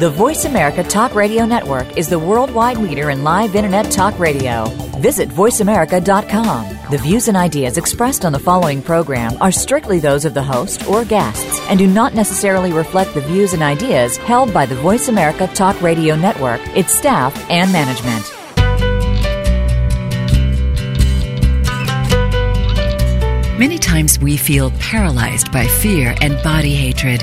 The Voice America Talk Radio Network is the worldwide leader in live Internet talk radio. Visit VoiceAmerica.com. The views and ideas expressed on the following program are strictly those of the host or guests and do not necessarily reflect the views and ideas held by the Voice America Talk Radio Network, its staff, and management. Many times we feel paralyzed by fear and body hatred.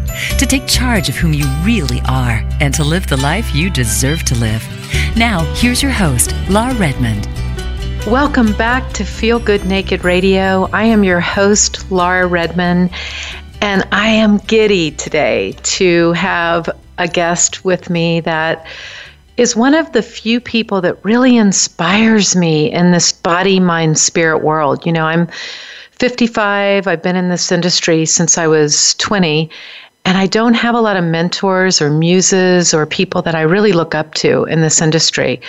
to take charge of whom you really are, and to live the life you deserve to live. Now, here's your host, Laura Redmond. Welcome back to Feel Good Naked Radio. I am your host, Laura Redmond, and I am giddy today to have a guest with me that is one of the few people that really inspires me in this body, mind, spirit world. You know, I'm 55, I've been in this industry since I was 20, and I don't have a lot of mentors or muses or people that I really look up to in this industry.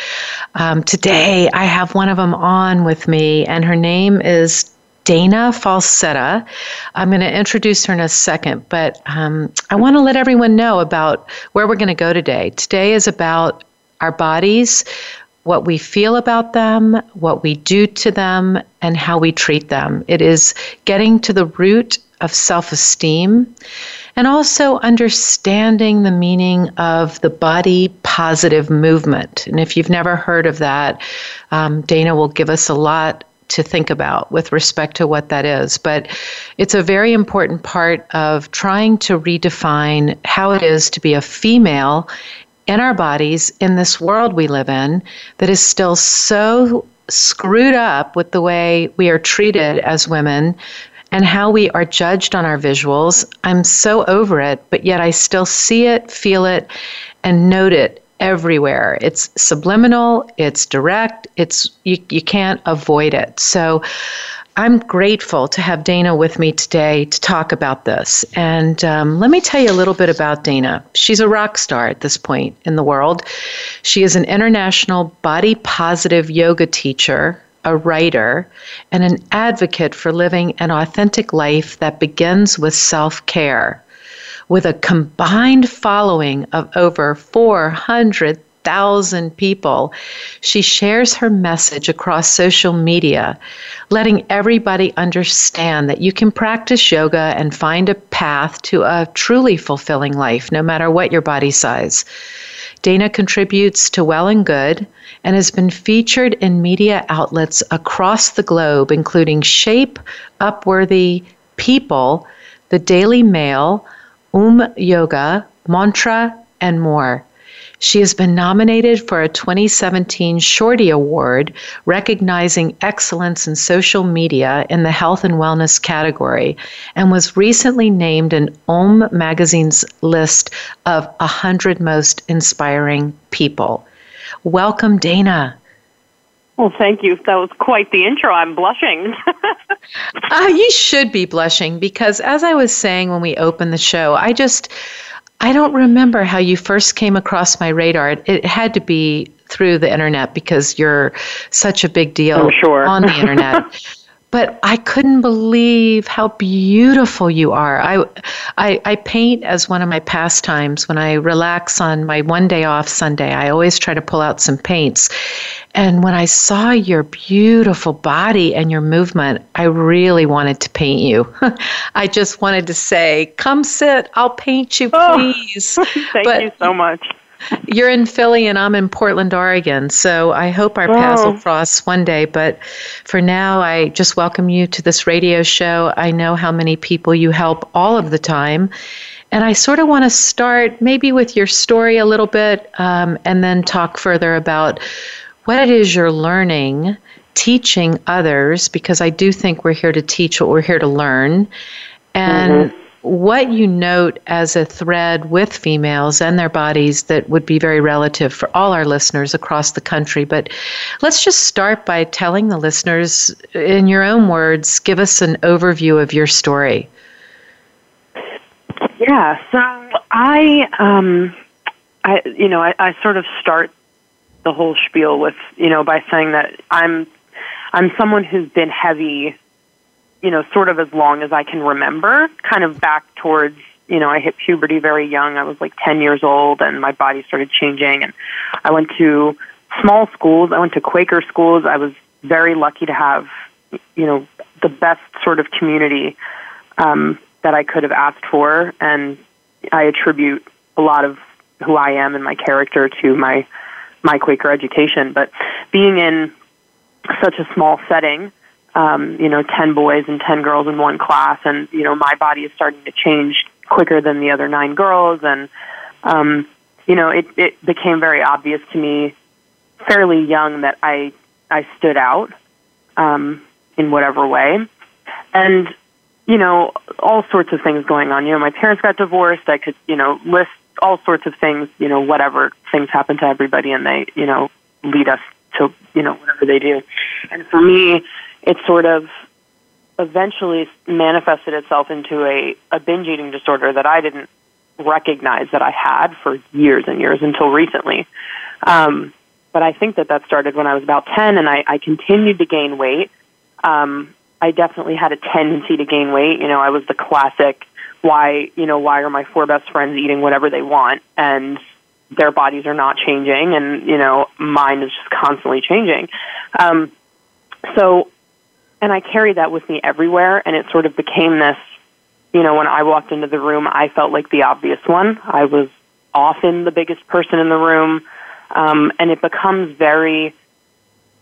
Um, today, I have one of them on with me, and her name is Dana Falsetti. I'm going to introduce her in a second, but um, I want to let everyone know about where we're going to go today. Today is about our bodies, what we feel about them, what we do to them, and how we treat them. It is getting to the root of self esteem and also understanding the meaning of the body positive movement. And if you've never heard of that, um, Dana will give us a lot to think about with respect to what that is. But it's a very important part of trying to redefine how it is to be a female in our bodies in this world we live in that is still so screwed up with the way we are treated as women and how we are judged on our visuals. I'm so over it, but yet I still see it, feel it, and note it everywhere. It's subliminal, it's direct, it's you, you can't avoid it. So I'm grateful to have Dana with me today to talk about this. And um, let me tell you a little bit about Dana. She's a rock star at this point in the world. She is an international body positive yoga teacher, a writer, and an advocate for living an authentic life that begins with self care. With a combined following of over 400,000 people, she shares her message across social media, letting everybody understand that you can practice yoga and find a path to a truly fulfilling life, no matter what your body size. Dana contributes to Well and Good and has been featured in media outlets across the globe, including Shape, Upworthy, People, The Daily Mail, Um Yoga, Mantra, and more. She has been nominated for a 2017 Shorty Award, recognizing excellence in social media in the health and wellness category, and was recently named in Om Magazine's list of 100 most inspiring people. Welcome, Dana. Well, thank you. That was quite the intro. I'm blushing. uh, you should be blushing because, as I was saying when we opened the show, I just I don't remember how you first came across my radar. It, it had to be through the internet because you're such a big deal sure. on the internet. But I couldn't believe how beautiful you are. I, I, I paint as one of my pastimes. When I relax on my one day off Sunday, I always try to pull out some paints. And when I saw your beautiful body and your movement, I really wanted to paint you. I just wanted to say, "Come sit. I'll paint you, oh, please." Oh, thank but, you so much. You're in Philly and I'm in Portland, Oregon. So I hope our paths will oh. cross one day. But for now, I just welcome you to this radio show. I know how many people you help all of the time. And I sort of want to start maybe with your story a little bit um, and then talk further about what it is you're learning, teaching others, because I do think we're here to teach what we're here to learn, and mm-hmm. What you note as a thread with females and their bodies that would be very relative for all our listeners across the country. But let's just start by telling the listeners, in your own words, give us an overview of your story. Yeah, so I, um, I, you know, I, I sort of start the whole spiel with, you know, by saying that I'm, I'm someone who's been heavy, you know, sort of as long as I can remember, kind of back towards, you know, I hit puberty very young. I was like 10 years old and my body started changing and I went to small schools. I went to Quaker schools. I was very lucky to have, you know, the best sort of community, um, that I could have asked for, and I attribute a lot of who I am and my character to my my Quaker education. But being in such a small setting, um, you know, ten boys and ten girls in one class, and you know, my body is starting to change quicker than the other nine girls, and um, you know, it it became very obvious to me fairly young that I I stood out um, in whatever way, and you know, all sorts of things going on. You know, my parents got divorced. I could, you know, list all sorts of things, you know, whatever things happen to everybody and they, you know, lead us to, you know, whatever they do. And for me, it sort of eventually manifested itself into a, a binge eating disorder that I didn't recognize that I had for years and years until recently. Um, but I think that that started when I was about 10 and I, I continued to gain weight. Um, I definitely had a tendency to gain weight. You know, I was the classic why, you know, why are my four best friends eating whatever they want and their bodies are not changing and, you know, mine is just constantly changing. Um, so, and I carried that with me everywhere and it sort of became this, you know, when I walked into the room, I felt like the obvious one. I was often the biggest person in the room. Um, and it becomes very,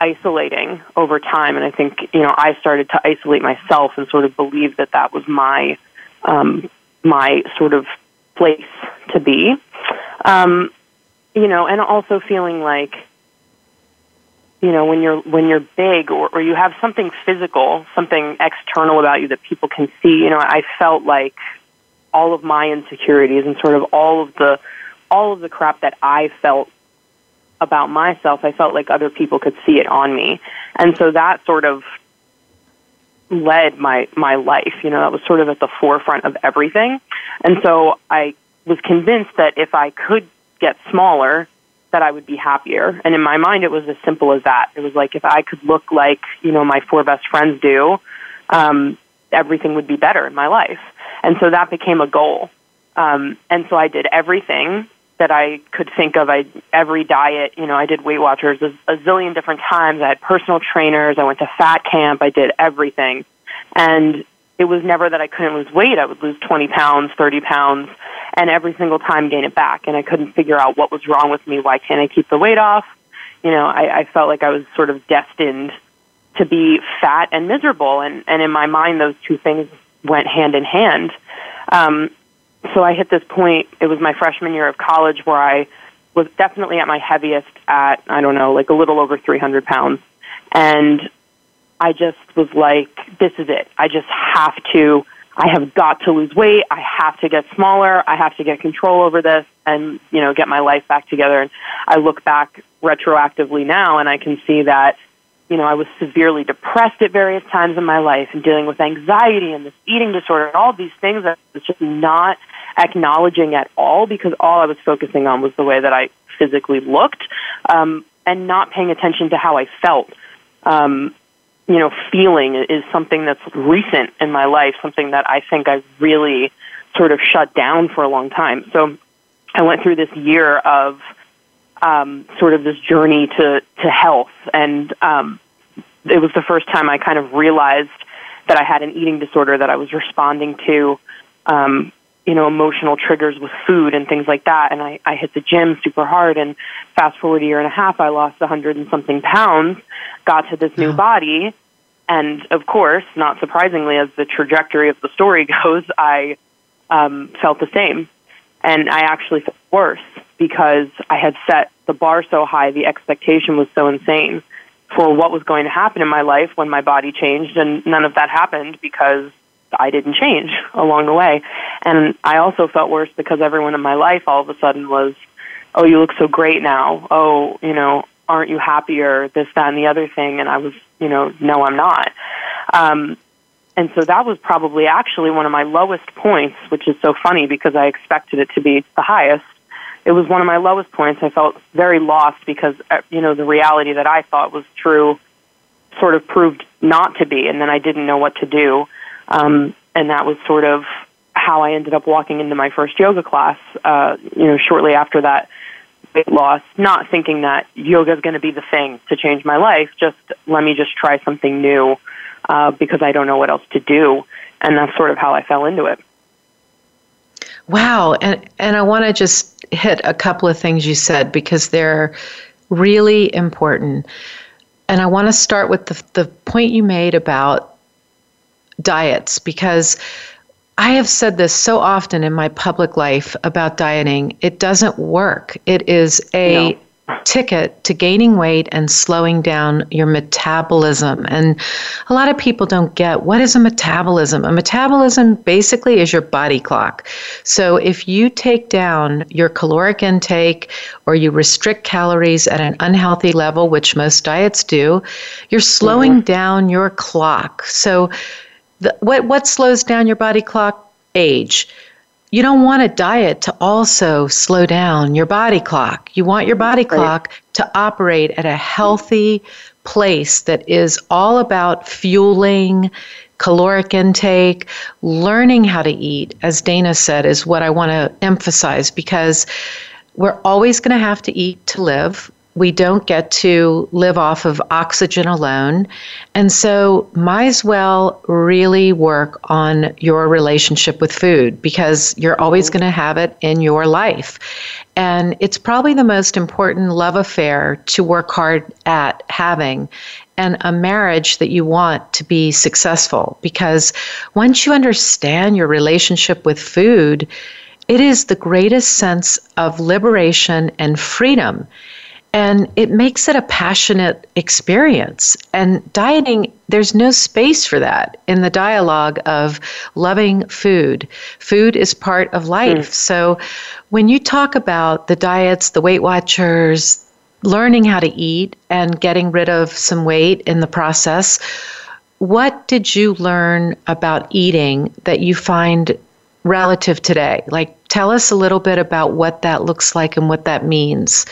isolating over time. And I think, you know, I started to isolate myself and sort of believe that that was my, um, my sort of place to be. Um, you know, and also feeling like, you know, when you're when you're big or, or you have something physical, something external about you that people can see, you know, I felt like all of my insecurities and sort of all of the all of the crap that I felt about myself, I felt like other people could see it on me. And so that sort of led my my life. You know, that was sort of at the forefront of everything. And so I was convinced that if I could get smaller, that I would be happier. And in my mind, it was as simple as that. It was like if I could look like you know my four best friends do, um, everything would be better in my life. And so that became a goal. Um, and so I did everything that I could think of. I every diet, you know, I did Weight Watchers a, a zillion different times. I had personal trainers. I went to fat camp. I did everything, and it was never that I couldn't lose weight. I would lose 20 pounds, 30 pounds, and every single time gain it back. And I couldn't figure out what was wrong with me. Why can't I keep the weight off? You know, I, I felt like I was sort of destined to be fat and miserable. And, and in my mind, those two things went hand in hand. Um, so I hit this point, it was my freshman year of college where I was definitely at my heaviest at, I don't know, like a little over 300 pounds. And I just was like, this is it. I just have to, I have got to lose weight. I have to get smaller. I have to get control over this and, you know, get my life back together. And I look back retroactively now and I can see that you know, I was severely depressed at various times in my life and dealing with anxiety and this eating disorder and all these things that I was just not acknowledging at all because all I was focusing on was the way that I physically looked um, and not paying attention to how I felt. Um, you know, feeling is something that's recent in my life, something that I think I really sort of shut down for a long time. So I went through this year of um, sort of this journey to to health, and um, it was the first time I kind of realized that I had an eating disorder that I was responding to, um, you know, emotional triggers with food and things like that. And I, I hit the gym super hard, and fast forward a year and a half, I lost a hundred and something pounds, got to this new body, and of course, not surprisingly, as the trajectory of the story goes, I um, felt the same, and I actually felt worse because I had set the bar so high, the expectation was so insane for what was going to happen in my life when my body changed, and none of that happened because I didn't change along the way. And I also felt worse because everyone in my life all of a sudden was, oh, you look so great now. Oh, you know, aren't you happier? This, that, and the other thing. And I was, you know, no, I'm not. Um, and so that was probably actually one of my lowest points, which is so funny because I expected it to be the highest. It was one of my lowest points. I felt very lost because, uh, you know, the reality that I thought was true sort of proved not to be, and then I didn't know what to do. Um, and that was sort of how I ended up walking into my first yoga class, uh, you know, shortly after that weight loss, not thinking that yoga is going to be the thing to change my life. Just let me just try something new uh, because I don't know what else to do. And that's sort of how I fell into it. Wow. And, and I want to just hit a couple of things you said because they're really important. And I want to start with the, the point you made about diets because I have said this so often in my public life about dieting. It doesn't work. It is a no. ticket to gaining weight and slowing down your metabolism. And a lot of people don't get what is a metabolism? A metabolism basically is your body clock. So if you take down your caloric intake or you restrict calories at an unhealthy level, which most diets do, you're slowing mm-hmm. down your clock. So the, what what slows down your body clock? Age. You don't want a diet to also slow down your body clock. You want your body clock to operate at a healthy place that is all about fueling caloric intake, learning how to eat, as Dana said, is what I want to emphasize because we're always going to have to eat to live we don't get to live off of oxygen alone. And so, might as well really work on your relationship with food because you're always going to have it in your life. And it's probably the most important love affair to work hard at having and a marriage that you want to be successful because once you understand your relationship with food, it is the greatest sense of liberation and freedom. And it makes it a passionate experience. And dieting, there's no space for that in the dialogue of loving food. Food is part of life. Mm. So when you talk about the diets, the Weight Watchers, learning how to eat and getting rid of some weight in the process, what did you learn about eating that you find relative today? Like, tell us a little bit about what that looks like and what that means.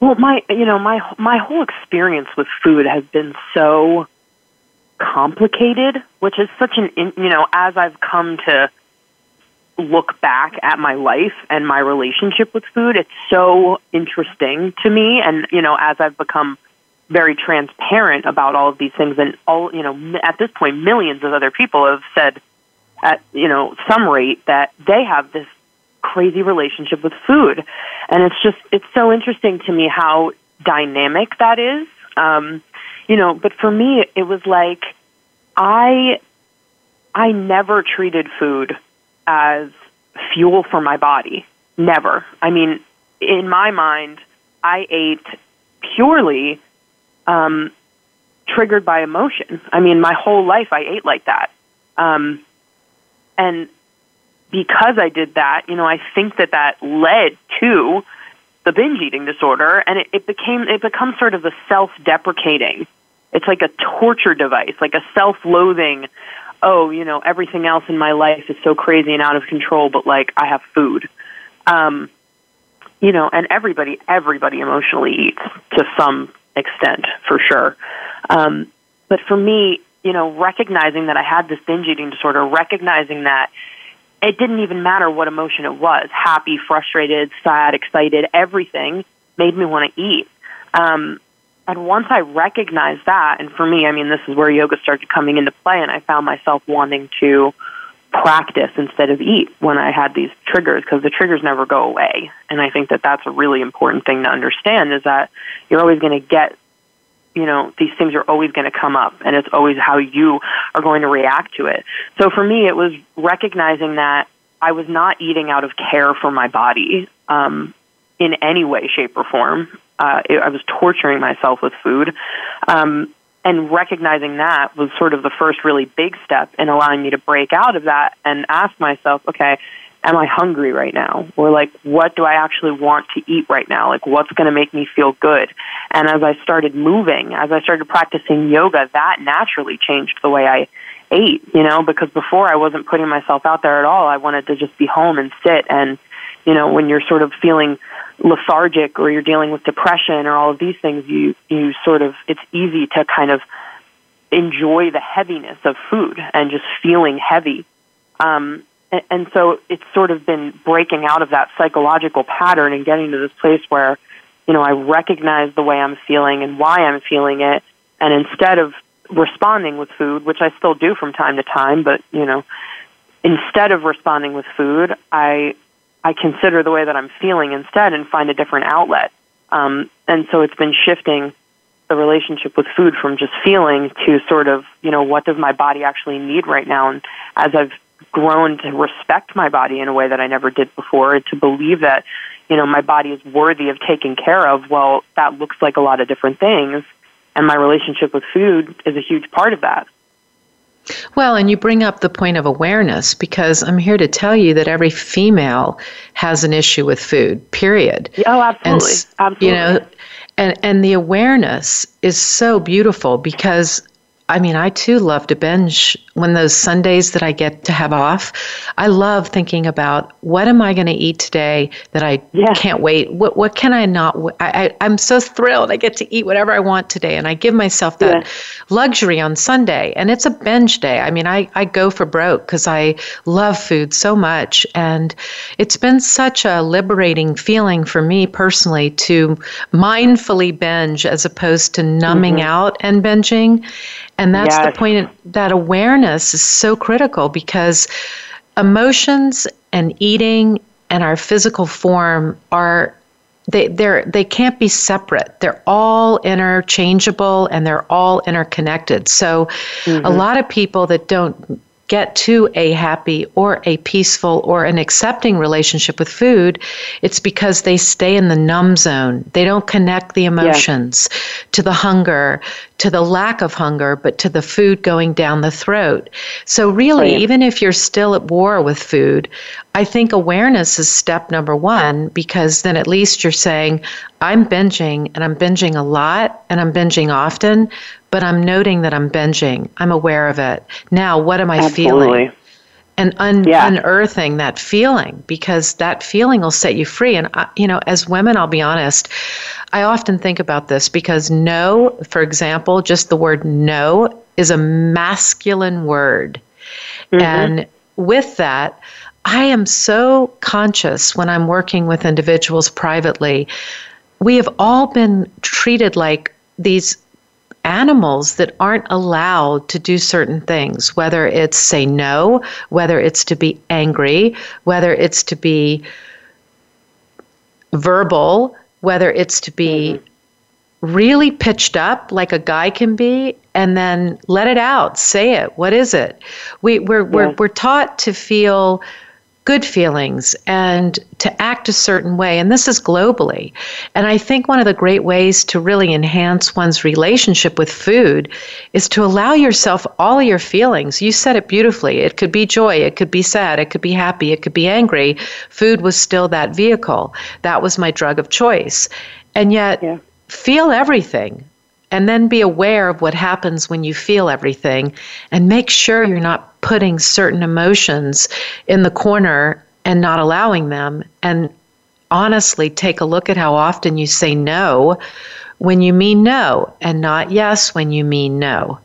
Well, my you know my my whole experience with food has been so complicated, which is such an you know as I've come to look back at my life and my relationship with food, it's so interesting to me. And you know, as I've become very transparent about all of these things, and all you know, at this point, millions of other people have said at you know some rate that they have this crazy relationship with food. And it's just, it's so interesting to me how dynamic that is. Um, you know, but for me, it was like, I, I never treated food as fuel for my body. Never. I mean, in my mind, I ate purely um, triggered by emotion. I mean, my whole life I ate like that. Um, and because I did that, you know, I think that that led to the binge eating disorder, and it, it became it becomes sort of a self-deprecating. It's like a torture device, like a self-loathing. Oh, you know, everything else in my life is so crazy and out of control, but like I have food. Um, you know, and everybody, everybody emotionally eats to some extent, for sure. Um, but for me, you know, recognizing that I had this binge eating disorder, recognizing that it didn't even matter what emotion it was happy, frustrated, sad, excited, everything made me want to eat. Um, and once I recognized that, and for me, I mean, this is where yoga started coming into play, and I found myself wanting to practice instead of eat when I had these triggers because the triggers never go away. And I think that that's a really important thing to understand is that you're always going to get you know, these things are always going to come up and it's always how you are going to react to it. So for me, it was recognizing that I was not eating out of care for my body. Um, in any way, shape, or form. Uh, it, I was torturing myself with food. Um, and recognizing that was sort of the first really big step in allowing me to break out of that and ask myself, okay, am I hungry right now? Or like, what do I actually want to eat right now? Like, what's going to make me feel good? And as I started moving, as I started practicing yoga, that naturally changed the way I ate, you know, because before I wasn't putting myself out there at all. I wanted to just be home and sit. And, you know, when you're sort of feeling lethargic or you're dealing with depression or all of these things, you, you sort of, it's easy to kind of enjoy the heaviness of food and just feeling heavy. Um, and, and so it's sort of been breaking out of that psychological pattern and getting to this place where, you know, I recognize the way I'm feeling and why I'm feeling it. And instead of responding with food, which I still do from time to time, but, you know, instead of responding with food, I I consider the way that I'm feeling instead and find a different outlet. Um, and so it's been shifting the relationship with food from just feeling to sort of, you know, what does my body actually need right now? And as I've grown to respect my body in a way that I never did before, and to believe that, you know, my body is worthy of taking care of, well, that looks like a lot of different things. And my relationship with food is a huge part of that. Well, and you bring up the point of awareness because I'm here to tell you that every female has an issue with food, period. Oh, absolutely. And, absolutely. You know, and and the awareness is so beautiful because I mean, I too love to binge when those Sundays that I get to have off. I love thinking about what am I going to eat today that I yeah. can't wait. What what can I not? I, I am so thrilled I get to eat whatever I want today, and I give myself that yeah. luxury on Sunday. And it's a binge day. I mean, I I go for broke because I love food so much, and it's been such a liberating feeling for me personally to mindfully binge as opposed to numbing mm-hmm. out and binging. And that's yes. the point that awareness is so critical because emotions and eating and our physical form are they they're they can't be separate. They're all interchangeable and they're all interconnected. So mm-hmm. a lot of people that don't get to a happy or a peaceful or an accepting relationship with food, it's because they stay in the numb zone. They don't connect the emotions yeah. to the hunger, to the lack of hunger, but to the food going down the throat. So, really, even if you're still at war with food, I think awareness is step number one because then at least you're saying, I'm binging and I'm binging a lot and I'm binging often, but I'm noting that I'm binging. I'm aware of it. Now, what am I Absolutely. feeling? And un- yeah. unearthing that feeling because that feeling will set you free. And, I, you know, as women, I'll be honest, I often think about this because no, for example, just the word no is a masculine word. Mm-hmm. And with that, I am so conscious when I'm working with individuals privately. We have all been treated like these animals that aren't allowed to do certain things, whether it's say no, whether it's to be angry, whether it's to be verbal, whether it's to be mm-hmm. really pitched up like a guy can be and then let it out say it what is it we, we're, yeah. we're, we're taught to feel good feelings and to act a certain way. And this is globally. And I think one of the great ways to really enhance one's relationship with food is to allow yourself all your feelings. You said it beautifully. It could be joy, it could be sad, it could be happy, it could be angry. Food was still that vehicle. That was my drug of choice. And yet, yeah. feel everything and then be aware of what happens when you feel everything and make sure you're not putting certain emotions in the corner and not allowing them. And honestly take a look at how often you say no when you mean no and not yes when you mean no.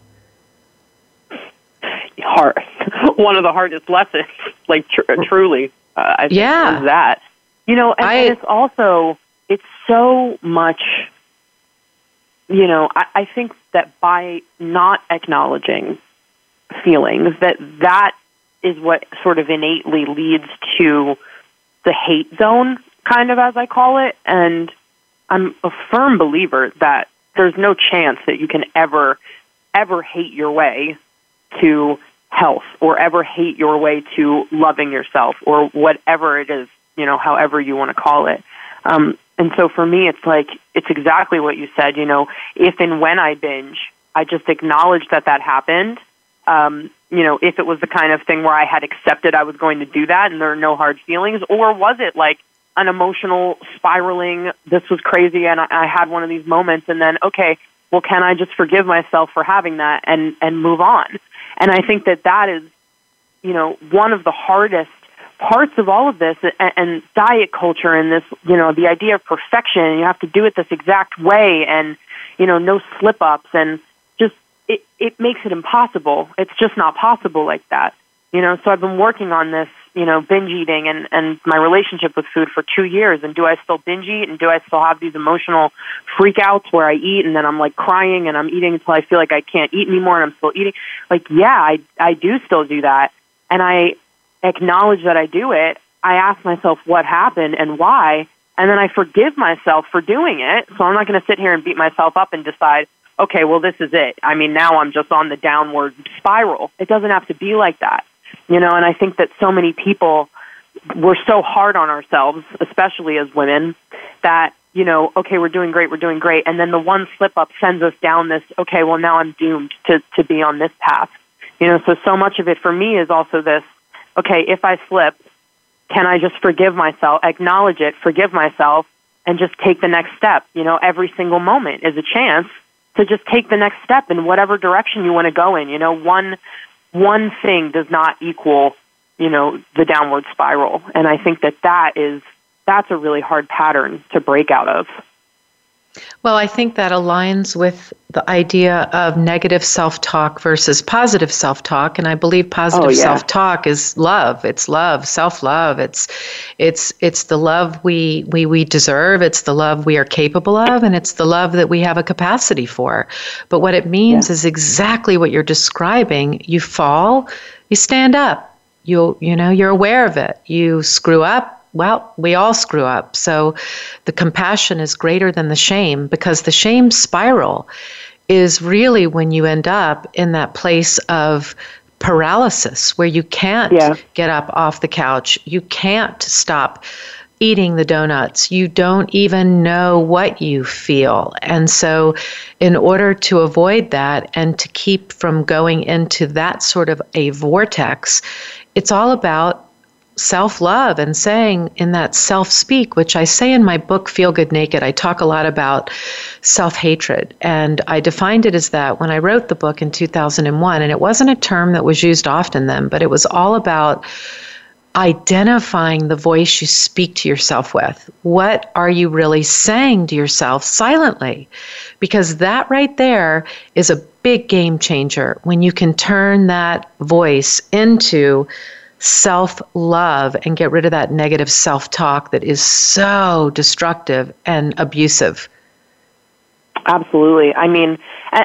Hard. One of the hardest lessons like tr- truly uh, I think yeah. that. You know and, I, and it's also it's so much you know, I, I think that by not acknowledging feelings, that that is what sort of innately leads to the hate zone, kind of as I call it. And I'm a firm believer that there's no chance that you can ever, ever hate your way to health or ever hate your way to loving yourself or whatever it is, you know, however you want to call it. Um, and so for me, it's like, it's exactly what you said, you know, if and when I binge, I just acknowledge that that happened. Um, you know, if it was the kind of thing where I had accepted I was going to do that and there are no hard feelings, or was it like an emotional spiraling, this was crazy and I, I had one of these moments and then, okay, well, can I just forgive myself for having that and, and move on? And I think that that is, you know, one of the hardest parts of all of this and, and diet culture and this, you know, the idea of perfection. You have to do it this exact way and, you know, no slip ups and just it, it makes it impossible. It's just not possible like that. You know, so I've been working on this, you know, binge eating and, and my relationship with food for two years. And do I still binge eat? And do I still have these emotional freakouts where I eat and then I'm like crying and I'm eating until I feel like I can't eat anymore and I'm still eating? Like, yeah, I, I do still do that. And I, acknowledge that I do it, I ask myself what happened and why, and then I forgive myself for doing it. So I'm not going to sit here and beat myself up and decide, okay, well, this is it. I mean, now I'm just on the downward spiral. It doesn't have to be like that, you know, and I think that so many people, we're so hard on ourselves, especially as women, that, you know, okay, we're doing great, we're doing great. And then the one slip up sends us down this, okay, well, now I'm doomed to, to be on this path. You know, so so much of it for me is also this okay, if I slip, can I just forgive myself, acknowledge it, forgive myself, and just take the next step? You know, every single moment is a chance to just take the next step in whatever direction you want to go in. You know, one one thing does not equal, you know, the downward spiral. And I think that that is that's a really hard pattern to break out of. Well, I think that aligns with the idea of negative self talk versus positive self talk. And I believe oh, positive oh, yeah. self talk is love. It's love, self love. It's it's it's the love we, we we deserve, it's the love we are capable of, and it's the love that we have a capacity for. But what it means yeah. is exactly what you're describing. You fall, you stand up. You you know, you're aware of it. You screw up, well, we all screw up. So the compassion is greater than the shame because the shame spiral is really when you end up in that place of paralysis where you can't yeah. get up off the couch. You can't stop eating the donuts. You don't even know what you feel. And so, in order to avoid that and to keep from going into that sort of a vortex, it's all about self love and saying in that self speak, which I say in my book, Feel Good Naked, I talk a lot about self hatred. And I defined it as that when I wrote the book in 2001. And it wasn't a term that was used often then, but it was all about identifying the voice you speak to yourself with. What are you really saying to yourself silently? Because that right there is a big game changer when you can turn that voice into self love and get rid of that negative self talk that is so destructive and abusive. Absolutely. I mean,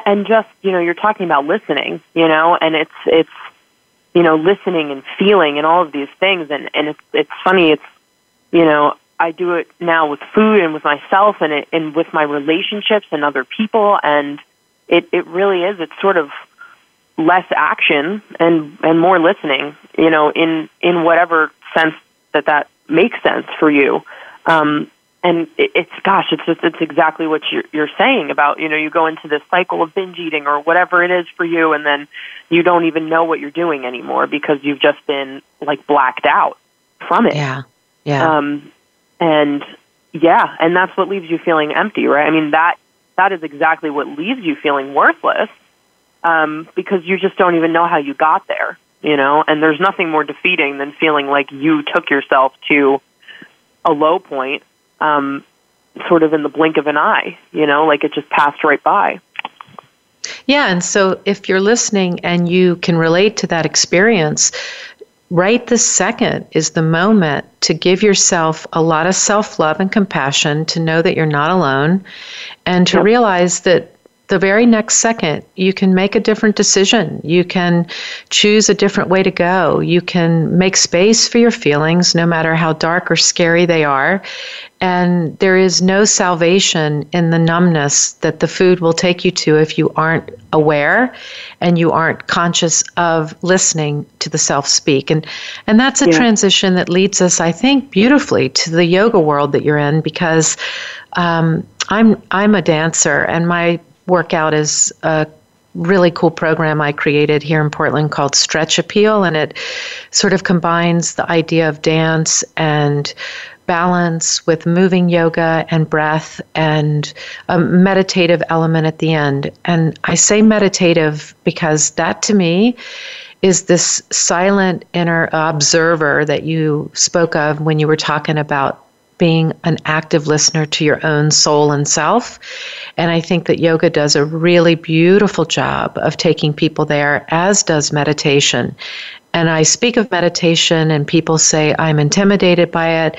and, just, you know, you're talking about listening, you know, and it's, it's, you know, listening and feeling and all of these things. And, and it's, it's funny. It's, you know, I do it now with food and with myself and, it, and with my relationships and other people. And it, it really is, it's sort of less action and and more listening you know in in whatever sense that that makes sense for you. Um and it, it's gosh it's just it's exactly what you're you're saying about you know you go into this cycle of binge eating or whatever it is for you and then you don't even know what you're doing anymore because you've just been like blacked out from it. Yeah. Yeah. Um and yeah and that's what leaves you feeling empty right? I mean that that is exactly what leaves you feeling worthless um, because you just don't even know how you got there, you know. And there's nothing more defeating than feeling like you took yourself to a low point, um, sort of in the blink of an eye, you know, like it just passed right by. Yeah, and so if you're listening and you can relate to that experience, right this second is the moment to give yourself a lot of self love and compassion, to know that you're not alone, and to yep. realize that the very next second, you can make a different decision. You can choose a different way to go. You can make space for your feelings, no matter how dark or scary they are. And there is no salvation in the numbness that the food will take you to if you aren't aware and you aren't conscious of listening to the self speak. And, and that's a yeah. transition that leads us, I think, beautifully to the yoga world that you're in because um, I'm, I'm a dancer and my workout is a really cool program I created here in Portland called Stretch Appeal, and it sort of combines the idea of dance and balance with moving yoga and breath and a meditative element at the end. And I say meditative because that to me is this silent inner observer that you spoke of when you were talking about being an active listener to your own soul and self. And I think that yoga does a really beautiful job of taking people there, as does meditation. And I speak of meditation, and people say I'm intimidated by it.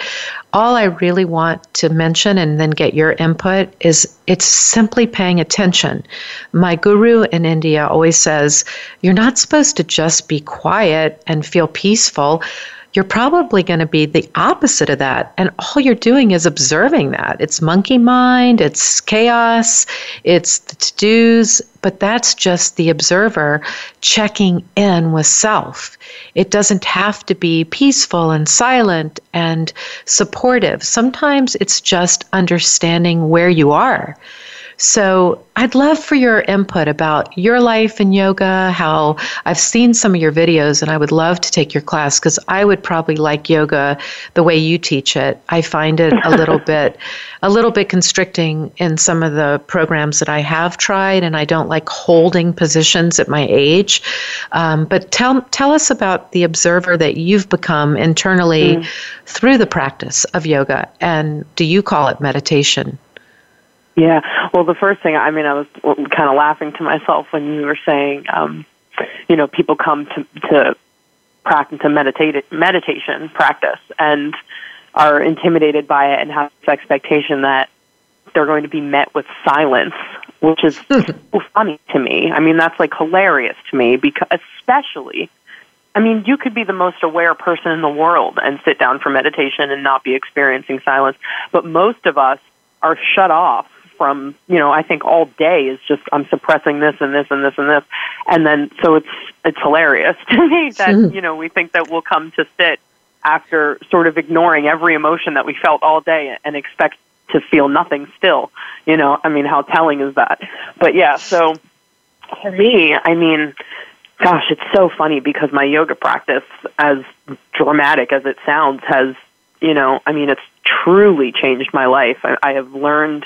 All I really want to mention and then get your input is it's simply paying attention. My guru in India always says, You're not supposed to just be quiet and feel peaceful you're probably going to be the opposite of that. And all you're doing is observing that. It's monkey mind, it's chaos, it's the to dos, but that's just the observer checking in with self. It doesn't have to be peaceful and silent and supportive. Sometimes it's just understanding where you are. So I'd love for your input about your life in yoga, how I've seen some of your videos, and I would love to take your class because I would probably like yoga the way you teach it. I find it a little bit a little bit constricting in some of the programs that I have tried, and I don't like holding positions at my age. Um, but tell tell us about the observer that you've become internally mm. through the practice of yoga, and do you call it meditation? Yeah. Well, the first thing, I mean, I was kind of laughing to myself when you were saying, um, you know, people come to to practice to meditate meditation practice and are intimidated by it and have this expectation that they're going to be met with silence, which is so funny to me. I mean, that's like hilarious to me because especially I mean, you could be the most aware person in the world and sit down for meditation and not be experiencing silence, but most of us are shut off from you know I think all day is just I'm suppressing this and this and this and this, and then so it's it's hilarious to me that hmm. you know we think that we'll come to sit after sort of ignoring every emotion that we felt all day and expect to feel nothing still. You know, I mean, how telling is that? But yeah, so for me, I mean, gosh, it's so funny because my yoga practice, as dramatic as it sounds, has, you know, I mean, it's truly changed my life. I, I have learned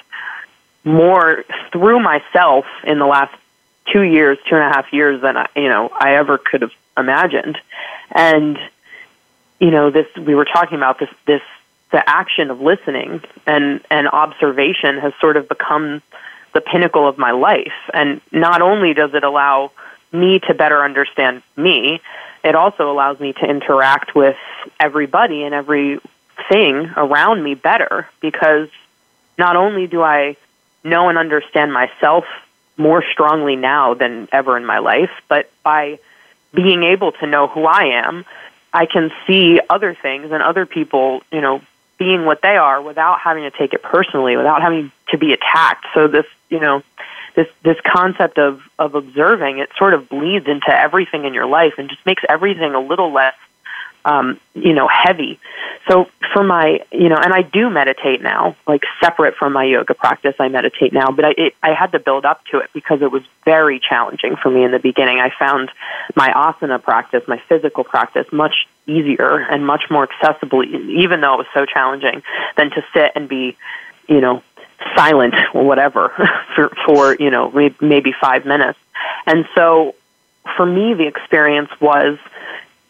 more through myself in the last two years, two and a half years than I, you know I ever could have imagined. And you know, this we were talking about this this the action of listening and and observation has sort of become the pinnacle of my life. And not only does it allow me to better understand me, it also allows me to interact with everybody and everything around me better because not only do I know and understand myself more strongly now than ever in my life, but by being able to know who I am, I can see other things and other people, you know, being what they are without having to take it personally, without having to be attacked. So this, you know, this this concept of of observing, it sort of bleeds into everything in your life and just makes everything a little less um, you know, heavy. So for my, you know, and I do meditate now, like separate from my yoga practice, I meditate now, but I, it, I had to build up to it because it was very challenging for me in the beginning. I found my asana practice, my physical practice, much easier and much more accessible, even though it was so challenging, than to sit and be, you know, silent or whatever for, for you know, maybe five minutes. And so for me, the experience was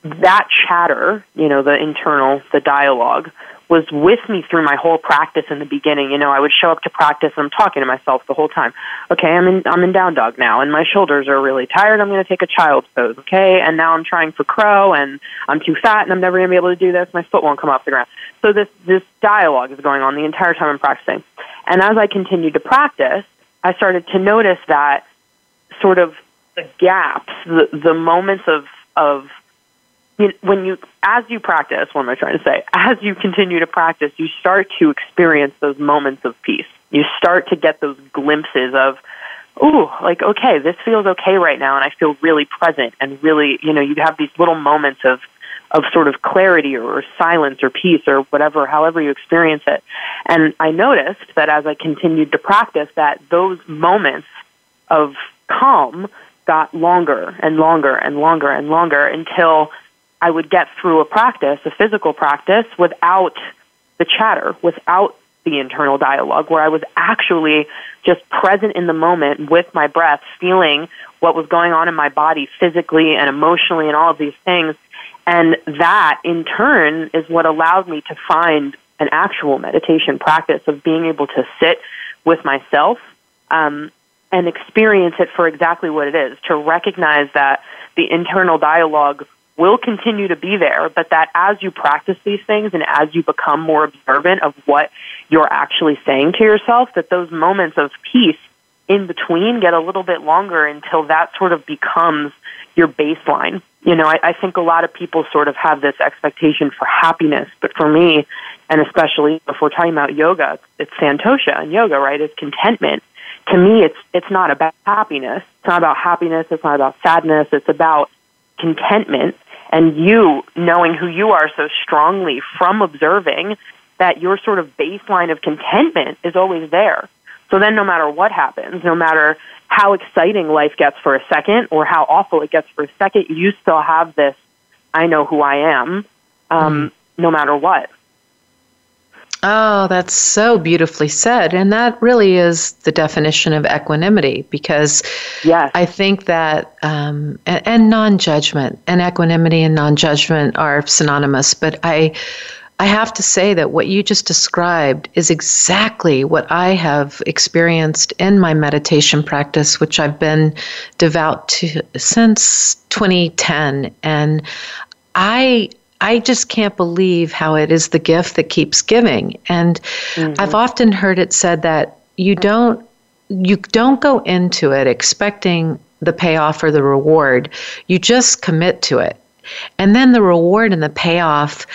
that chatter, you know, the internal, the dialogue, was with me through my whole practice in the beginning. You know, I would show up to practice and I'm talking to myself the whole time. Okay, I'm in I'm in down dog now and my shoulders are really tired. I'm going to take a child's pose. Okay, and now I'm trying for crow and I'm too fat and I'm never going to be able to do this. My foot won't come off the ground. So this this dialogue is going on the entire time I'm practicing. And as I continued to practice, I started to notice that sort of the gaps, the, the moments of, of you when you, as you practice, what am I trying to say? As you continue to practice, you start to experience those moments of peace. You start to get those glimpses of, ooh, like, okay, this feels okay right now, and I feel really present, and really, you know, you have these little moments of, of sort of clarity or silence or peace or whatever, however you experience it. And I noticed that as I continued to practice, that those moments of calm got longer and longer and longer and longer until I would get through a practice, a physical practice, without the chatter, without the internal dialogue, where I was actually just present in the moment with my breath, feeling what was going on in my body physically and emotionally and all of these things. And that, in turn, is what allowed me to find an actual meditation practice of being able to sit with myself um, and experience it for exactly what it is, to recognize that the internal dialogue will continue to be there, but that as you practice these things and as you become more observant of what you're actually saying to yourself, that those moments of peace in between get a little bit longer until that sort of becomes your baseline. You know, I, I think a lot of people sort of have this expectation for happiness, but for me, and especially if we're talking about yoga, it's santosha and yoga, right? It's contentment. To me, it's it's not about happiness. It's not about happiness. It's not about sadness. It's about contentment and you knowing who you are so strongly from observing that your sort of baseline of contentment is always there. So then no matter what happens, no matter how exciting life gets for a second or how awful it gets for a second, you still have this I know who I am, um, mm. no matter what. Oh, that's so beautifully said. And that really is the definition of equanimity because yes. I think that, um, and, and non judgment, and equanimity and non judgment are synonymous. But I, I have to say that what you just described is exactly what I have experienced in my meditation practice, which I've been devout to since 2010. And I I just can't believe how it is the gift that keeps giving. And mm-hmm. I've often heard it said that you don't you don't go into it expecting the payoff or the reward. You just commit to it. And then the reward and the payoff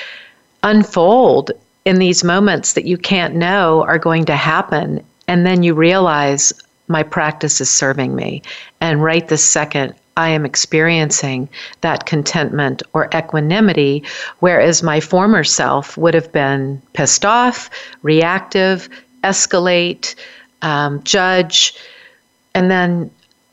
unfold in these moments that you can't know are going to happen. And then you realize my practice is serving me. And right this second, I am experiencing that contentment or equanimity, whereas my former self would have been pissed off, reactive, escalate, um, judge, and then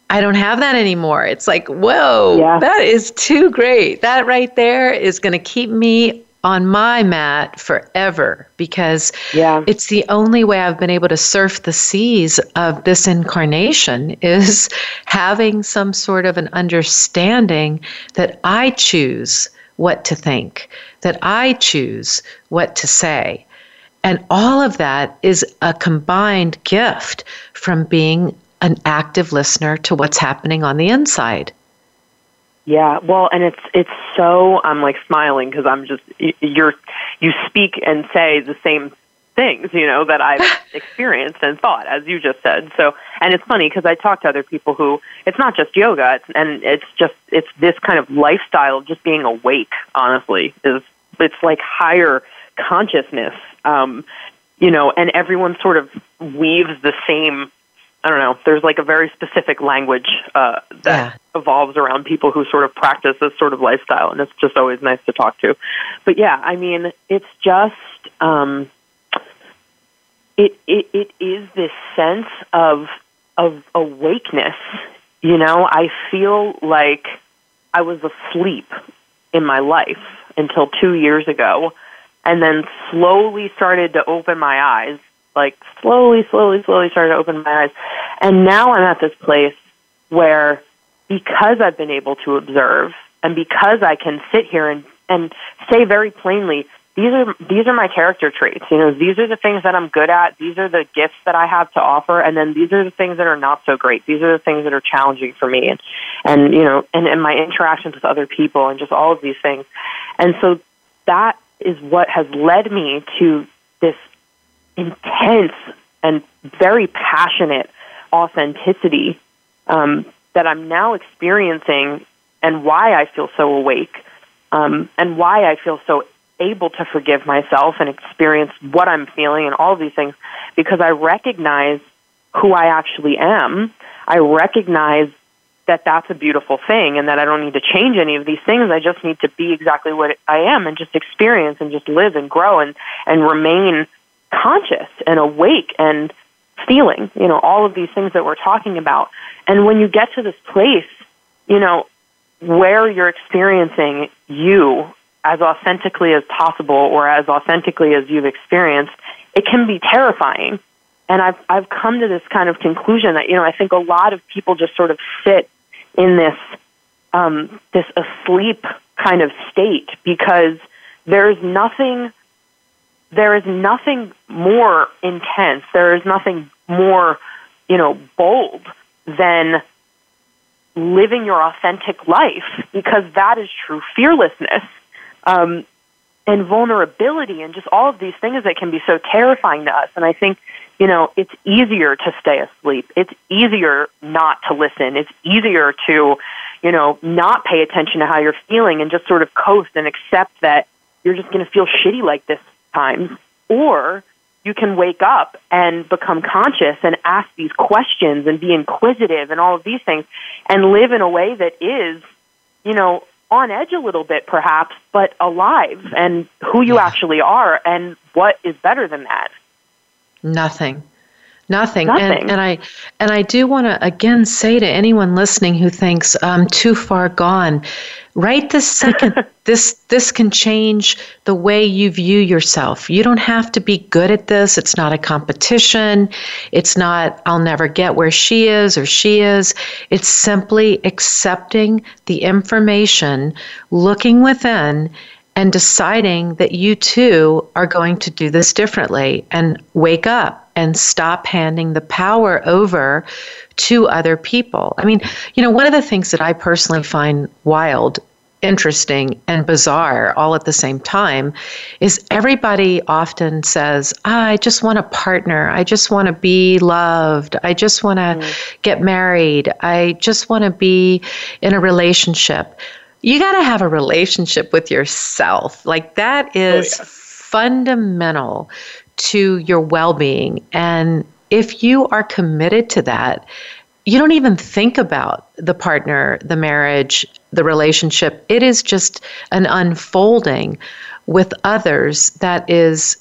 I don't have that anymore. It's like, whoa, yeah. that is too great. That right there is going to keep me on my mat forever because yeah. it's the only way I've been able to surf the seas of this incarnation is having some sort of an understanding that I choose what to think, that I choose what to say. And all of that is a combined gift from being an active listener to what's happening on the inside. Yeah, well, and it's it's so I'm like smiling because I'm just you're you speak and say the same things, you know, that I've experienced and thought, as you just said. So, and it's funny because I talk to other people who it's not just yoga, it's, and it's just it's this kind of lifestyle, of just being awake. Honestly, is it's like higher consciousness, um, you know, and everyone sort of weaves the same I don't know. There's like a very specific language uh, that yeah. evolves around people who sort of practice this sort of lifestyle, and it's just always nice to talk to. But yeah, I mean, it's just um, it it it is this sense of of awakeness. You know, I feel like I was asleep in my life until two years ago, and then slowly started to open my eyes like slowly, slowly, slowly started to open my eyes. And now I'm at this place where because I've been able to observe and because I can sit here and, and say very plainly, these are these are my character traits. You know, these are the things that I'm good at. These are the gifts that I have to offer, and then these are the things that are not so great. These are the things that are challenging for me, and and you know, and, and my interactions with other people, and just all of these things. And so that is what has led me to this intense and very passionate authenticity um, that I'm now experiencing and why I feel so awake um, and why I feel so able to forgive myself and experience what I'm feeling and all of these things because I recognize who I actually am. I recognize that that's a beautiful thing and that I don't need to change any of these things. I just need to be exactly what I am and just experience and just live and grow and, and remain conscious and awake and feeling, you know, all of these things that we're talking about. And when you get to this place, you know, where you're experiencing you as authentically as possible or as authentically as you've experienced, it can be terrifying. And I've I've come to this kind of conclusion that you know I think a lot of people just sort of sit in this um, this asleep kind of state because there's nothing there is nothing more intense there is nothing more you know bold than living your authentic life because that is true fearlessness um, and vulnerability and just all of these things that can be so terrifying to us. And I think, you know, it's easier to stay asleep. It's easier not to listen. It's easier to, you know, not pay attention to how you're feeling and just sort of coast and accept that you're just going to feel shitty like this times. Or you can wake up and become conscious and ask these questions and be inquisitive and all of these things and live in a way that is, you know, on edge a little bit perhaps, but alive and who you yeah. actually are and what is better than that. Nothing. Nothing. Nothing. And, and I and I do want to again say to anyone listening who thinks I'm too far gone, right this second this this can change the way you view yourself. You don't have to be good at this. It's not a competition. It's not I'll never get where she is or she is. It's simply accepting the information, looking within and deciding that you too are going to do this differently and wake up and stop handing the power over to other people. I mean, you know, one of the things that I personally find wild interesting and bizarre all at the same time is everybody often says, I just want a partner. I just want to be loved. I just want to mm. get married. I just want to be in a relationship you got to have a relationship with yourself. Like that is oh, is oh, yeah. fundamental to your well being. And if you are committed to that, you don't even think about the partner, the marriage, the relationship. It is just an unfolding with others that is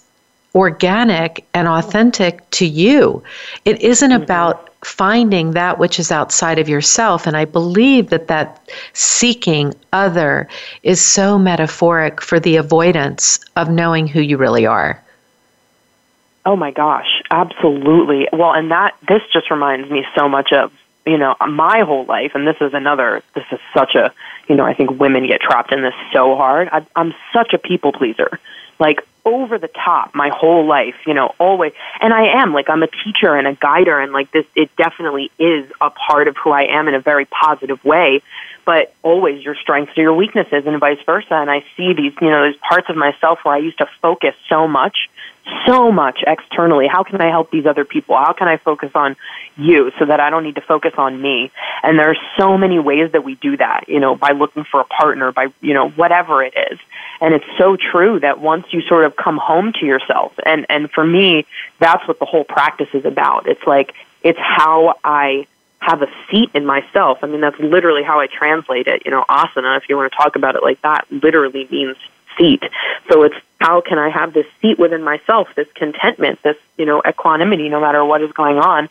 organic and authentic to you. It isn't mm-hmm. about finding that which is outside of yourself. And I believe that that seeking other is so metaphoric for the avoidance of knowing who you really are. Oh my gosh, absolutely. Well, and that this just reminds me so much of you know my whole life, and this is another. This is such a you know I think women get trapped in this so hard. I, I'm such a people pleaser. Like over the top my whole life, you know, always. And I am like I'm a teacher and a guider and like this it definitely is a part of who I am in a very positive way, but always your strengths are your weaknesses and vice versa and I see these, you know, there's parts of myself where I used to focus so much so much externally. How can I help these other people? How can I focus on you so that I don't need to focus on me? And there are so many ways that we do that, you know, by looking for a partner, by, you know, whatever it is. And it's so true that once you sort of come home to yourself, and, and for me, that's what the whole practice is about. It's like, it's how I have a seat in myself. I mean, that's literally how I translate it. You know, asana, if you want to talk about it like that, literally means seat. So it's how can I have this seat within myself, this contentment, this, you know, equanimity no matter what is going on.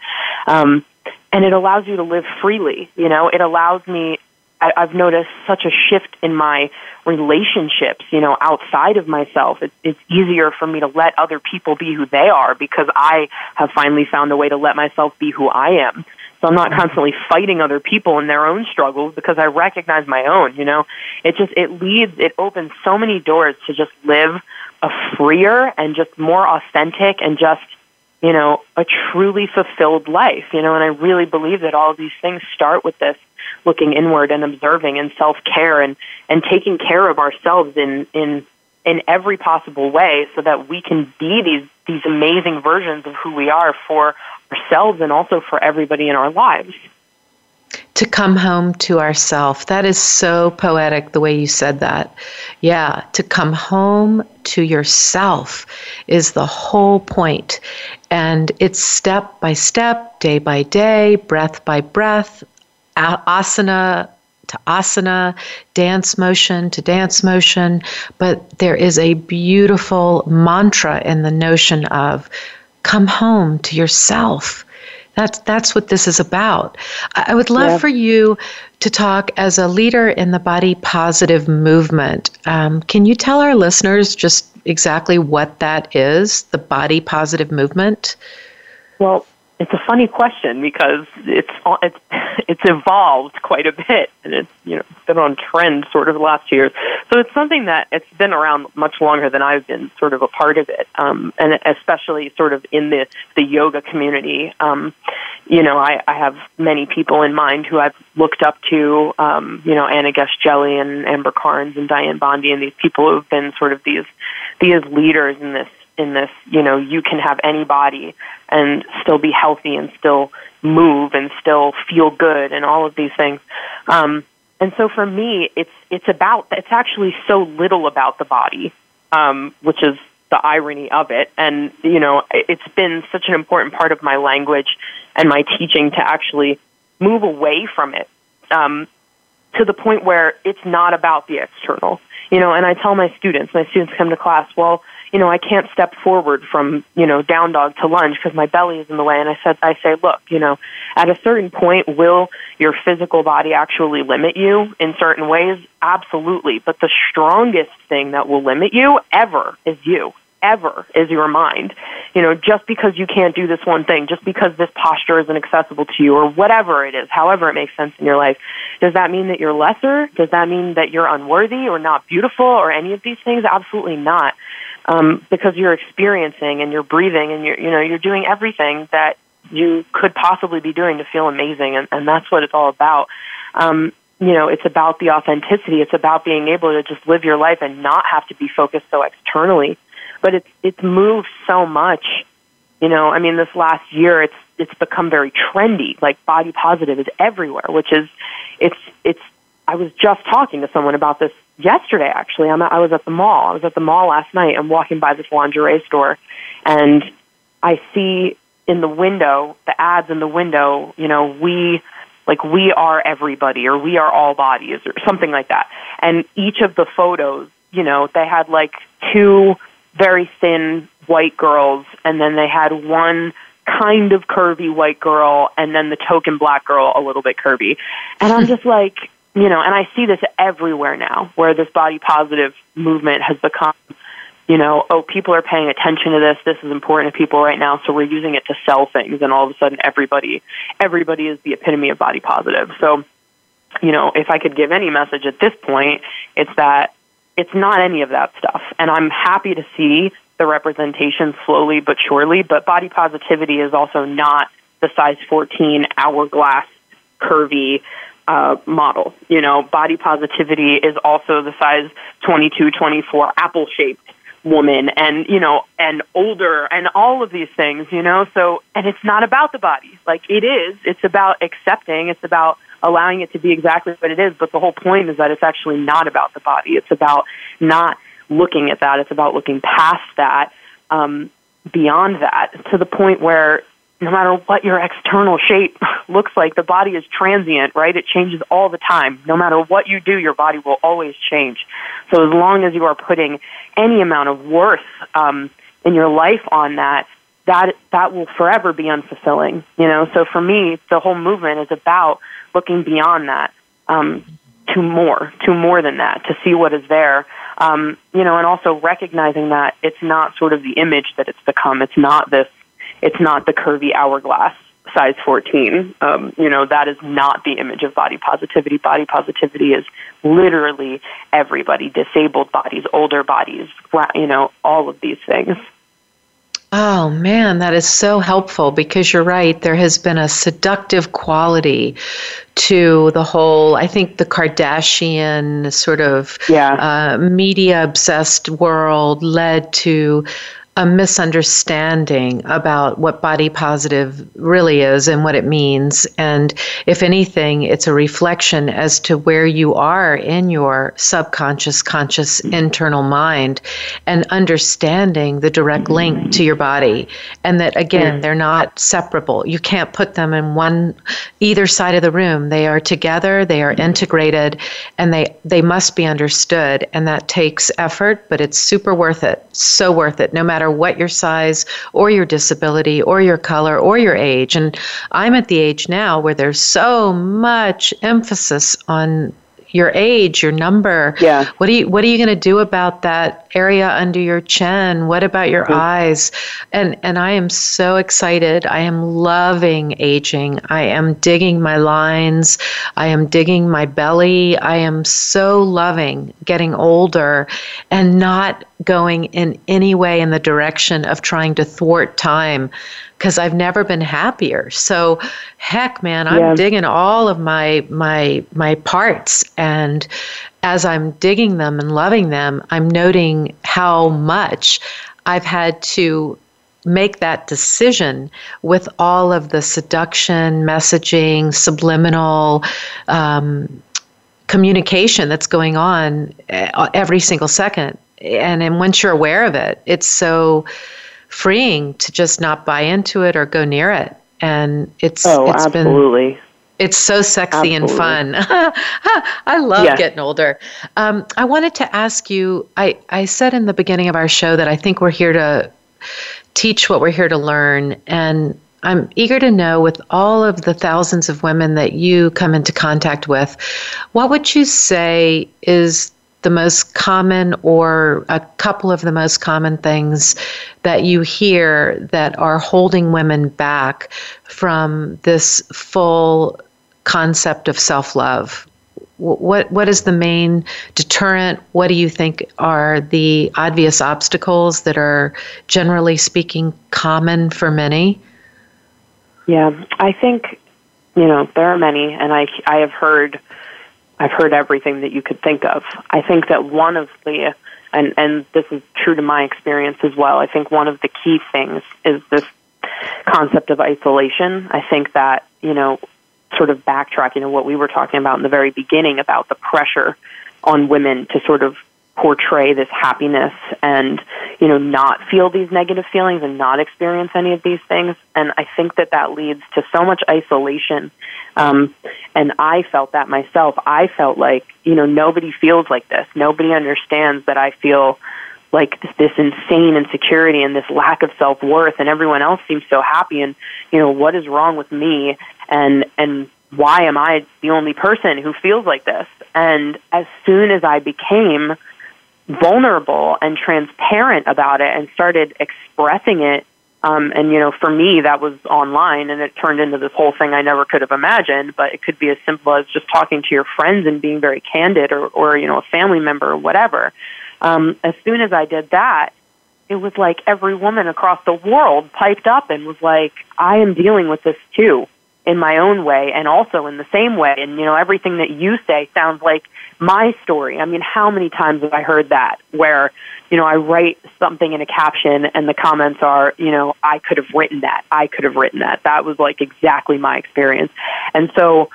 Um, and it allows you to live freely, you know, it allows me I, I've noticed such a shift in my relationships, you know, outside of myself. It's, it's easier for me to let other people be who they are because I have finally found a way to let myself be who I am. So I'm not constantly fighting other people in their own struggles because I recognize my own, you know. It just it leads it opens so many doors to just live a freer and just more authentic and just you know, a truly fulfilled life, you know, and I really believe that all of these things start with this looking inward and observing and self care and, and taking care of ourselves in, in in every possible way so that we can be these these amazing versions of who we are for ourselves and also for everybody in our lives to come home to ourself. That is so poetic the way you said that. Yeah, to come home to yourself is the whole point. And it's step by step, day by day, breath by breath, asana to asana, dance motion to dance motion. But there is a beautiful mantra in the notion of come home to yourself that's that's what this is about. I would love yeah. for you to talk as a leader in the body positive movement. Um, can you tell our listeners just exactly what that is, the body positive movement? Well, it's a funny question because it's it's it's evolved quite a bit and it's you know been on trend sort of the last years. So it's something that it's been around much longer than I've been sort of a part of it, um, and especially sort of in the the yoga community. Um, you know, I, I have many people in mind who I've looked up to. Um, you know, Anna Guest-Jelley and Amber Carnes and Dianne Bondy and these people who have been sort of these these leaders in this in this, you know, you can have any body and still be healthy and still move and still feel good and all of these things. Um, and so for me, it's it's about it's actually so little about the body, um, which is the irony of it. And you know, it's been such an important part of my language and my teaching to actually move away from it um, to the point where it's not about the external. You know, and I tell my students, my students come to class, well, you know, I can't step forward from, you know, down dog to lunge because my belly is in the way. And I said, I say, look, you know, at a certain point, will your physical body actually limit you in certain ways? Absolutely. But the strongest thing that will limit you ever is you ever is your mind. You know, just because you can't do this one thing, just because this posture isn't accessible to you, or whatever it is, however it makes sense in your life, does that mean that you're lesser? Does that mean that you're unworthy or not beautiful or any of these things? Absolutely not um, because you're experiencing and you're breathing and you're you know you're doing everything that you could possibly be doing to feel amazing, and, and that's what it's all about. Um, you know, it's about the authenticity. It's about being able to just live your life and not have to be focused so externally. But it's it's moved so much. You know, I mean, this last year, it's it's become very trendy. Like body positive is everywhere, which is it's it's. I was just talking to someone about this yesterday actually I'm, i was at the mall i was at the mall last night i'm walking by this lingerie store and i see in the window the ads in the window you know we like we are everybody or we are all bodies or something like that and each of the photos you know they had like two very thin white girls and then they had one kind of curvy white girl and then the token black girl a little bit curvy and i'm just like you know, and I see this everywhere now where this body positive movement has become, you know, oh, people are paying attention to this. This is important to people right now. So we're using it to sell things. And all of a sudden everybody, everybody is the epitome of body positive. So, you know, if I could give any message at this point, it's that it's not any of that stuff. And I'm happy to see the representation slowly but surely, but body positivity is also not the size 14 hourglass curvy uh, model. You know, body positivity is also the size 22, 24 apple shaped woman and, you know, and older and all of these things, you know, so, and it's not about the body. Like it is, it's about accepting, it's about allowing it to be exactly what it is. But the whole point is that it's actually not about the body. It's about not looking at that. It's about looking past that, um, beyond that to the point where no matter what your external shape looks like, the body is transient, right? It changes all the time. No matter what you do, your body will always change. So as long as you are putting any amount of worth um, in your life on that, that that will forever be unfulfilling. You know. So for me, the whole movement is about looking beyond that um, to more, to more than that, to see what is there. Um, you know, and also recognizing that it's not sort of the image that it's become. It's not this it's not the curvy hourglass size 14. Um, you know, that is not the image of body positivity. Body positivity is literally everybody, disabled bodies, older bodies, you know, all of these things. Oh man, that is so helpful because you're right. There has been a seductive quality to the whole, I think the Kardashian sort of yeah. uh, media obsessed world led to a misunderstanding about what body positive really is and what it means. And if anything, it's a reflection as to where you are in your subconscious, conscious, internal mind and understanding the direct link to your body. And that, again, they're not separable. You can't put them in one, either side of the room. They are together, they are integrated, and they, they must be understood. And that takes effort, but it's super worth it. So worth it, no matter what your size or your disability or your color or your age. And I'm at the age now where there's so much emphasis on your age, your number. Yeah. What are you What are you going to do about that area under your chin? What about your mm-hmm. eyes? And and I am so excited. I am loving aging. I am digging my lines. I am digging my belly. I am so loving getting older, and not going in any way in the direction of trying to thwart time because I've never been happier. So heck man, I'm yeah. digging all of my my my parts and as I'm digging them and loving them, I'm noting how much I've had to make that decision with all of the seduction, messaging, subliminal um, communication that's going on uh, every single second and and once you're aware of it, it's so freeing to just not buy into it or go near it. And it's oh, it's absolutely. Been, it's so sexy absolutely. and fun. I love yes. getting older. Um, I wanted to ask you. I I said in the beginning of our show that I think we're here to teach what we're here to learn, and I'm eager to know with all of the thousands of women that you come into contact with, what would you say is the most common or a couple of the most common things that you hear that are holding women back from this full concept of self-love? What what is the main deterrent? What do you think are the obvious obstacles that are generally speaking common for many? Yeah i think you know there are many and i i have heard I've heard everything that you could think of. I think that one of the and and this is true to my experience as well. I think one of the key things is this concept of isolation. I think that, you know, sort of backtracking to what we were talking about in the very beginning about the pressure on women to sort of portray this happiness and you know not feel these negative feelings and not experience any of these things. And i think that that leads to so much isolation. Um and i felt that myself. I felt like you know nobody feels like this. Nobody understands that i feel like this insane insecurity and this lack of self worth and everyone else seems so happy. And you know what is wrong with me? And and why am i the only person who feels like this? And as soon as i became vulnerable and transparent about it and started expressing it. Um, and you know, for me, that was online, and it turned into this whole thing I never could have imagined. But it could be as simple as just talking to your friends and being very candid, or, or you know, a family member, or whatever. Um, as soon as I did that, it was like every woman across the world piped up and was like, "I am dealing with this too." in my own way and also in the same way and you know everything that you say sounds like my story. I mean how many times have i heard that where you know i write something in a caption and the comments are you know i could have written that i could have written that. That was like exactly my experience. And so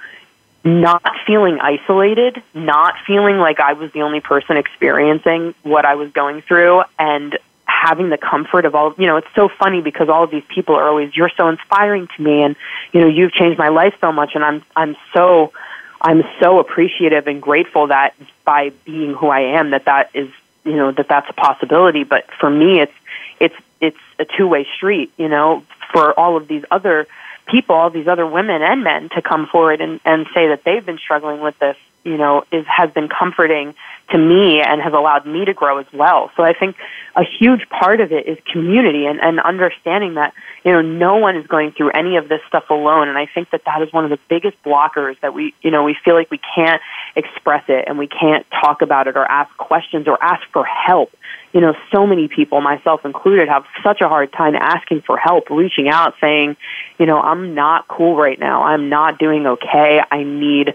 not feeling isolated not feeling like i was the only person experiencing what i was going through and having the comfort of all you know it's so funny because all of these people are always you're so inspiring to me and you know you've changed my life so much and i'm i'm so i'm so appreciative and grateful that by being who i am that that is you know that that's a possibility. But for me it's it's it's a two way street you know for all of these other people all these other women and men to come forward and and say that they've been struggling with this you know is has been comforting to me and has allowed me to grow as well. So I think a huge part of it is community and, and understanding that, you know, no one is going through any of this stuff alone. And I think that that is one of the biggest blockers that we, you know, we feel like we can't express it and we can't talk about it or ask questions or ask for help. you know, so many people, myself included, have such a hard time asking for help, reaching out, saying, you know, I'm not cool right now. I'm not doing okay. I need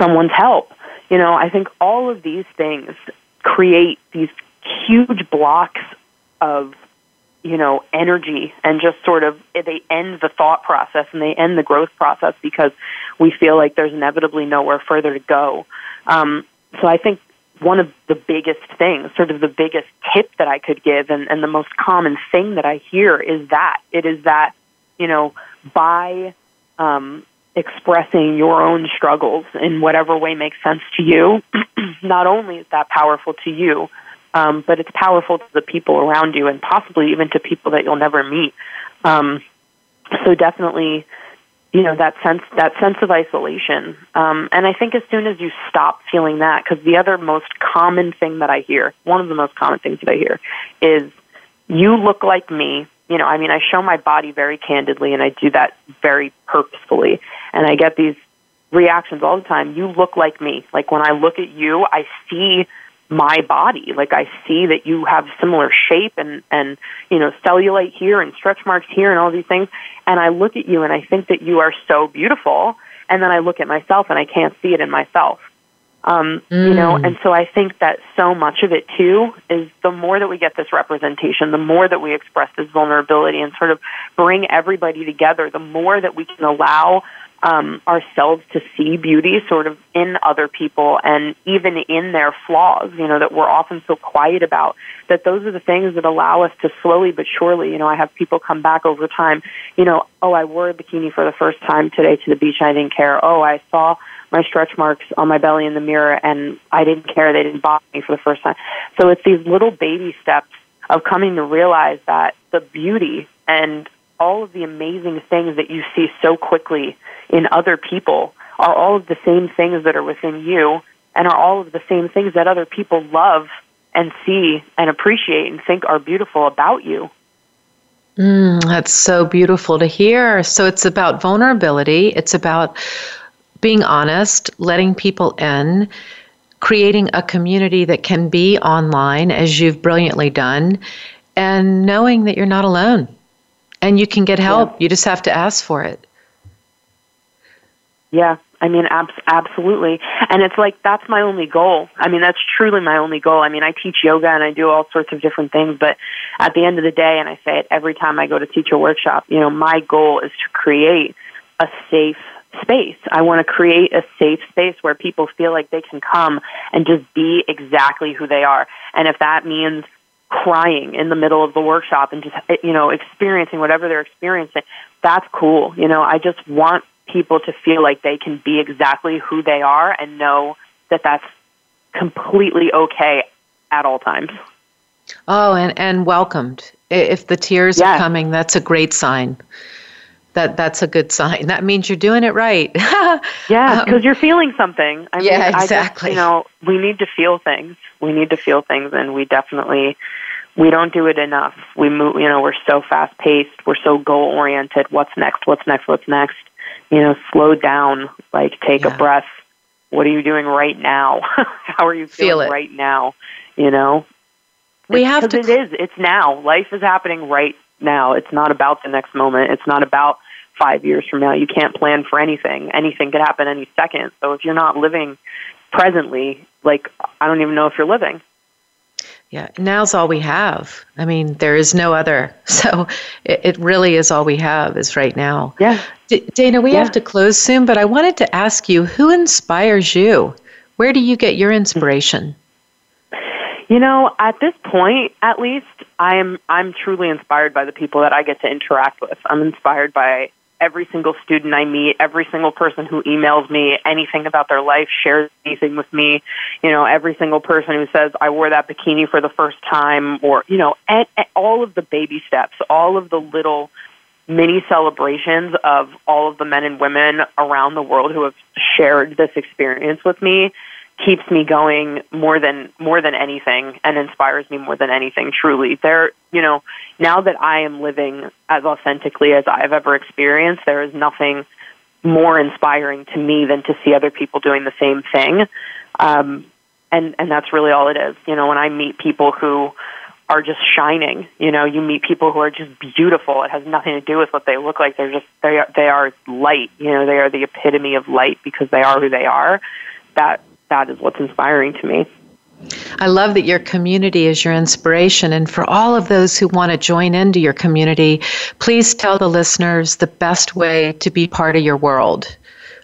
someone's help. You know, I think all of these things create these huge blocks of you know energy and just sort of they end the thought process and they end the growth process because we feel like there's inevitably nowhere further to go um, so i think one of the biggest things sort of the biggest tip that i could give and, and the most common thing that i hear is that it is that you know by um, expressing your own struggles in whatever way makes sense to you not only is that powerful to you um, but it's powerful to the people around you and possibly even to people that you'll never meet. Um, so definitely, you know that sense that sense of isolation. Um, and I think as soon as you stop feeling that, because the other most common thing that I hear, one of the most common things that I hear, is you look like me. You know, I mean, I show my body very candidly, and I do that very purposefully. And I get these reactions all the time. You look like me. Like when I look at you, I see my body. Like I see that you have similar shape and and you know cellulite here and stretch marks here and all these things. And I look at you and I think that you are so beautiful. And then I look at myself and I can't see it in myself. Um, mm. You know, mm. and so I think that so much of it too is the more that we get this representation, the more that we express this vulnerability and sort of bring everybody together, the more that we can allow um, ourselves to see beauty sort of in other people and even in their flaws, you know, that we're often so quiet about, that those are the things that allow us to slowly but surely, you know, I have people come back over time, you know, oh, I wore a bikini for the first time today to the beach and I didn't care. Oh, I saw my stretch marks on my belly in the mirror and I didn't care. They didn't bother me for the first time. So it's these little baby steps of coming to realize that the beauty and all of the amazing things that you see so quickly in other people are all of the same things that are within you and are all of the same things that other people love and see and appreciate and think are beautiful about you. Mm, that's so beautiful to hear. So it's about vulnerability, it's about being honest, letting people in, creating a community that can be online, as you've brilliantly done, and knowing that you're not alone and you can get help. Yeah. You just have to ask for it. Yeah, I mean, ab- absolutely. And it's like, that's my only goal. I mean, that's truly my only goal. I mean, I teach yoga and I do all sorts of different things, but at the end of the day, and I say it every time I go to teach a workshop, you know, my goal is to create a safe space. I want to create a safe space where people feel like they can come and just be exactly who they are. And if that means crying in the middle of the workshop and just you know experiencing whatever they're experiencing that's cool you know i just want people to feel like they can be exactly who they are and know that that's completely okay at all times oh and and welcomed if the tears yes. are coming that's a great sign that that's a good sign. That means you're doing it right. yeah, because um, you're feeling something. I yeah, mean, exactly. Just, you know, we need to feel things. We need to feel things, and we definitely we don't do it enough. We move, you know, we're so fast paced. We're so goal oriented. What's next? What's next? What's next? You know, slow down. Like, take yeah. a breath. What are you doing right now? How are you feeling Feel right now? You know, we have to. It is. It's now. Life is happening right now. It's not about the next moment. It's not about five years from now. You can't plan for anything. Anything could happen any second. So if you're not living presently, like I don't even know if you're living. Yeah, now's all we have. I mean, there is no other. So it, it really is all we have is right now. Yeah. D- Dana, we yeah. have to close soon, but I wanted to ask you who inspires you? Where do you get your inspiration? You know, at this point, at least, I'm I'm truly inspired by the people that I get to interact with. I'm inspired by every single student I meet, every single person who emails me anything about their life, shares anything with me, you know, every single person who says, I wore that bikini for the first time, or, you know, and, and all of the baby steps, all of the little mini celebrations of all of the men and women around the world who have shared this experience with me keeps me going more than more than anything and inspires me more than anything truly there you know now that i am living as authentically as i've ever experienced there is nothing more inspiring to me than to see other people doing the same thing um and and that's really all it is you know when i meet people who are just shining. You know, you meet people who are just beautiful. It has nothing to do with what they look like. They're just they are they are light. You know, they are the epitome of light because they are who they are. That that is what's inspiring to me. I love that your community is your inspiration. And for all of those who want to join into your community, please tell the listeners the best way to be part of your world.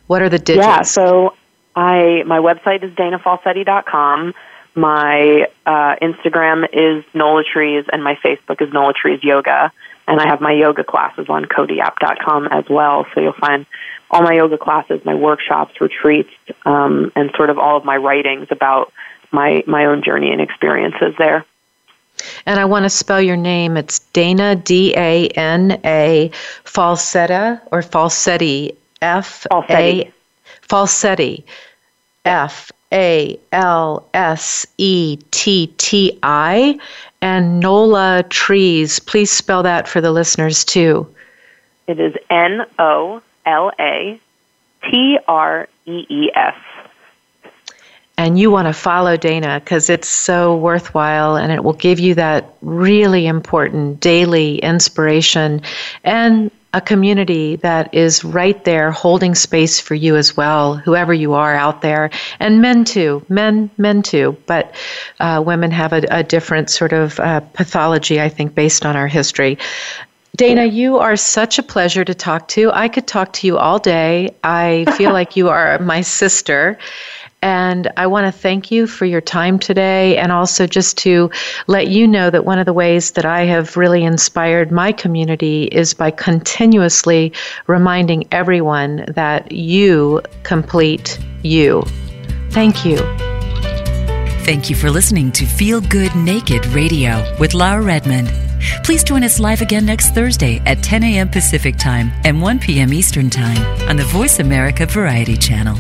What are the digits? Yeah, so I my website is danafalsetti.com. My uh, Instagram is Nola Trees, and my Facebook is Nola Trees Yoga. And I have my yoga classes on codyapp.com as well. So you'll find all my yoga classes, my workshops, retreats, um, and sort of all of my writings about my my own journey and experiences there. And I want to spell your name. It's Dana D A N A Falsetta or Falsetti F A Falsetti F A L S E T T I and Nola Trees. Please spell that for the listeners too. It is N O L A T R E E S. And you want to follow Dana because it's so worthwhile and it will give you that really important daily inspiration and a community that is right there holding space for you as well, whoever you are out there, and men too, men, men too, but uh, women have a, a, different sort of uh, pathology, I think, based on our history. Dana, you are such a pleasure to talk to. I could talk to you all day. I feel like you are my sister. And I want to thank you for your time today and also just to let you know that one of the ways that I have really inspired my community is by continuously reminding everyone that you complete you. Thank you. Thank you for listening to Feel Good Naked Radio with Laura Redmond. Please join us live again next Thursday at 10 a.m. Pacific Time and 1 p.m. Eastern Time on the Voice America Variety Channel.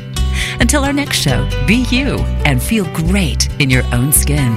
Until our next show, be you and feel great in your own skin.